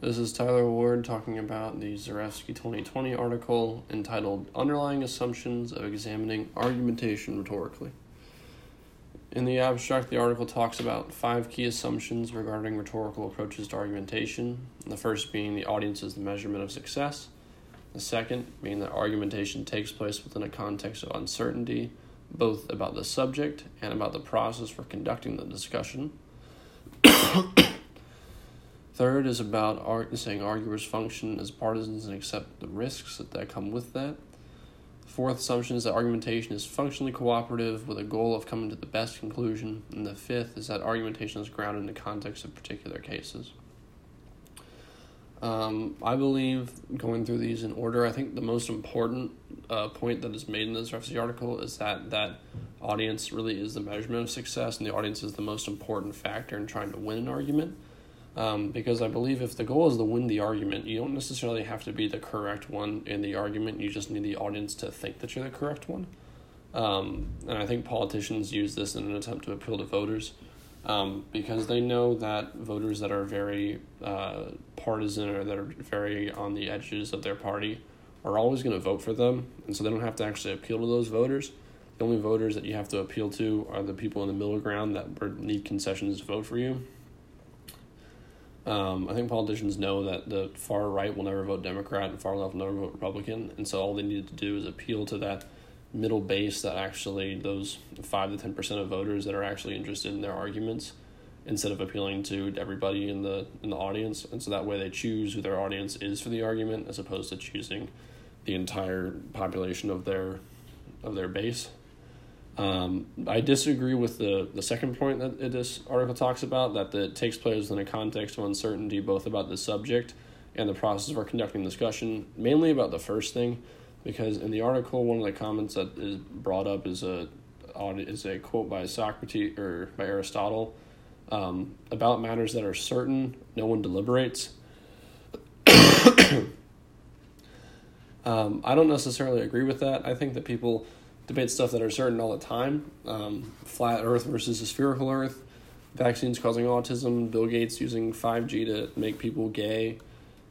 This is Tyler Ward talking about the Zarefsky 2020 article entitled Underlying Assumptions of Examining Argumentation Rhetorically. In the abstract, the article talks about five key assumptions regarding rhetorical approaches to argumentation. The first being the audience is the measurement of success, the second being that argumentation takes place within a context of uncertainty, both about the subject and about the process for conducting the discussion. Third is about saying arguers function as partisans and accept the risks that, that come with that. Fourth assumption is that argumentation is functionally cooperative with a goal of coming to the best conclusion. And the fifth is that argumentation is grounded in the context of particular cases. Um, I believe going through these in order, I think the most important uh, point that is made in this Zarefsky article is that that audience really is the measurement of success, and the audience is the most important factor in trying to win an argument. Um, because I believe if the goal is to win the argument, you don't necessarily have to be the correct one in the argument. You just need the audience to think that you're the correct one. Um, and I think politicians use this in an attempt to appeal to voters um, because they know that voters that are very uh, partisan or that are very on the edges of their party are always going to vote for them. And so they don't have to actually appeal to those voters. The only voters that you have to appeal to are the people in the middle ground that need concessions to vote for you. Um, I think politicians know that the far right will never vote Democrat and far left will never vote Republican, and so all they need to do is appeal to that middle base that actually those five to ten percent of voters that are actually interested in their arguments, instead of appealing to everybody in the in the audience, and so that way they choose who their audience is for the argument as opposed to choosing the entire population of their of their base. Um, I disagree with the, the second point that this article talks about that it takes place in a context of uncertainty, both about the subject and the process of our conducting discussion, mainly about the first thing, because in the article, one of the comments that is brought up is a is a quote by Socrates or by Aristotle um, about matters that are certain, no one deliberates. um, I don't necessarily agree with that. I think that people debate stuff that are certain all the time. Um, flat Earth versus a spherical Earth, vaccines causing autism, Bill Gates using 5G to make people gay,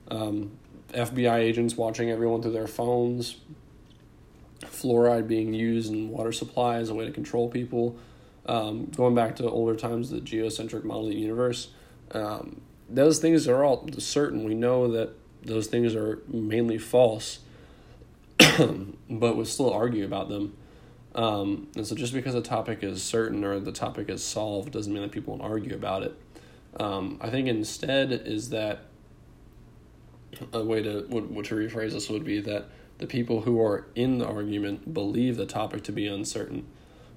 um, FBI agents watching everyone through their phones, fluoride being used in water supply as a way to control people. Um, going back to older times, the geocentric model of the universe. Um, those things are all certain. We know that those things are mainly false, but we still argue about them. Um, and so just because a topic is certain or the topic is solved doesn't mean that people won't argue about it. Um, I think instead is that a way to would, to rephrase this would be that the people who are in the argument believe the topic to be uncertain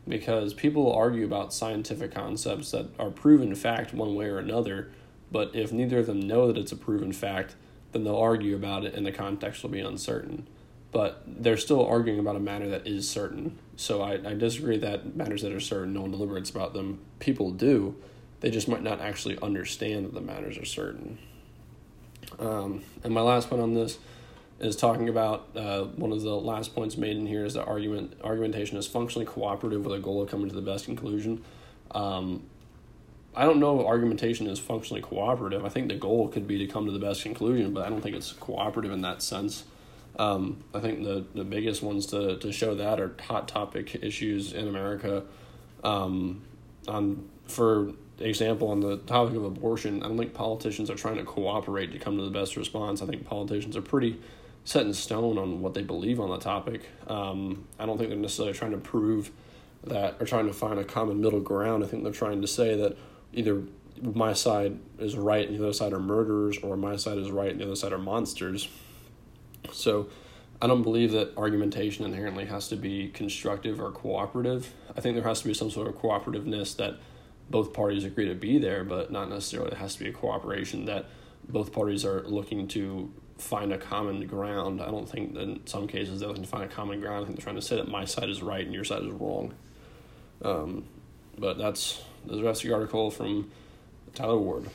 because people argue about scientific concepts that are proven fact one way or another but if neither of them know that it's a proven fact then they'll argue about it and the context will be uncertain but they're still arguing about a matter that is certain. So I, I disagree that matters that are certain, no one deliberates about them. People do. They just might not actually understand that the matters are certain. Um, and my last point on this is talking about uh, one of the last points made in here is that argument argumentation is functionally cooperative with a goal of coming to the best conclusion. Um, I don't know if argumentation is functionally cooperative. I think the goal could be to come to the best conclusion, but I don't think it's cooperative in that sense. Um, I think the, the biggest ones to, to show that are hot topic issues in America. Um, on for example, on the topic of abortion, I don't think politicians are trying to cooperate to come to the best response. I think politicians are pretty set in stone on what they believe on the topic. Um, I don't think they're necessarily trying to prove that or trying to find a common middle ground. I think they're trying to say that either my side is right and the other side are murderers, or my side is right and the other side are monsters. So I don't believe that argumentation inherently has to be constructive or cooperative. I think there has to be some sort of cooperativeness that both parties agree to be there, but not necessarily it has to be a cooperation that both parties are looking to find a common ground. I don't think that in some cases they're looking to find a common ground. I think they're trying to say that my side is right and your side is wrong. Um, but that's the rest of the article from Tyler Ward.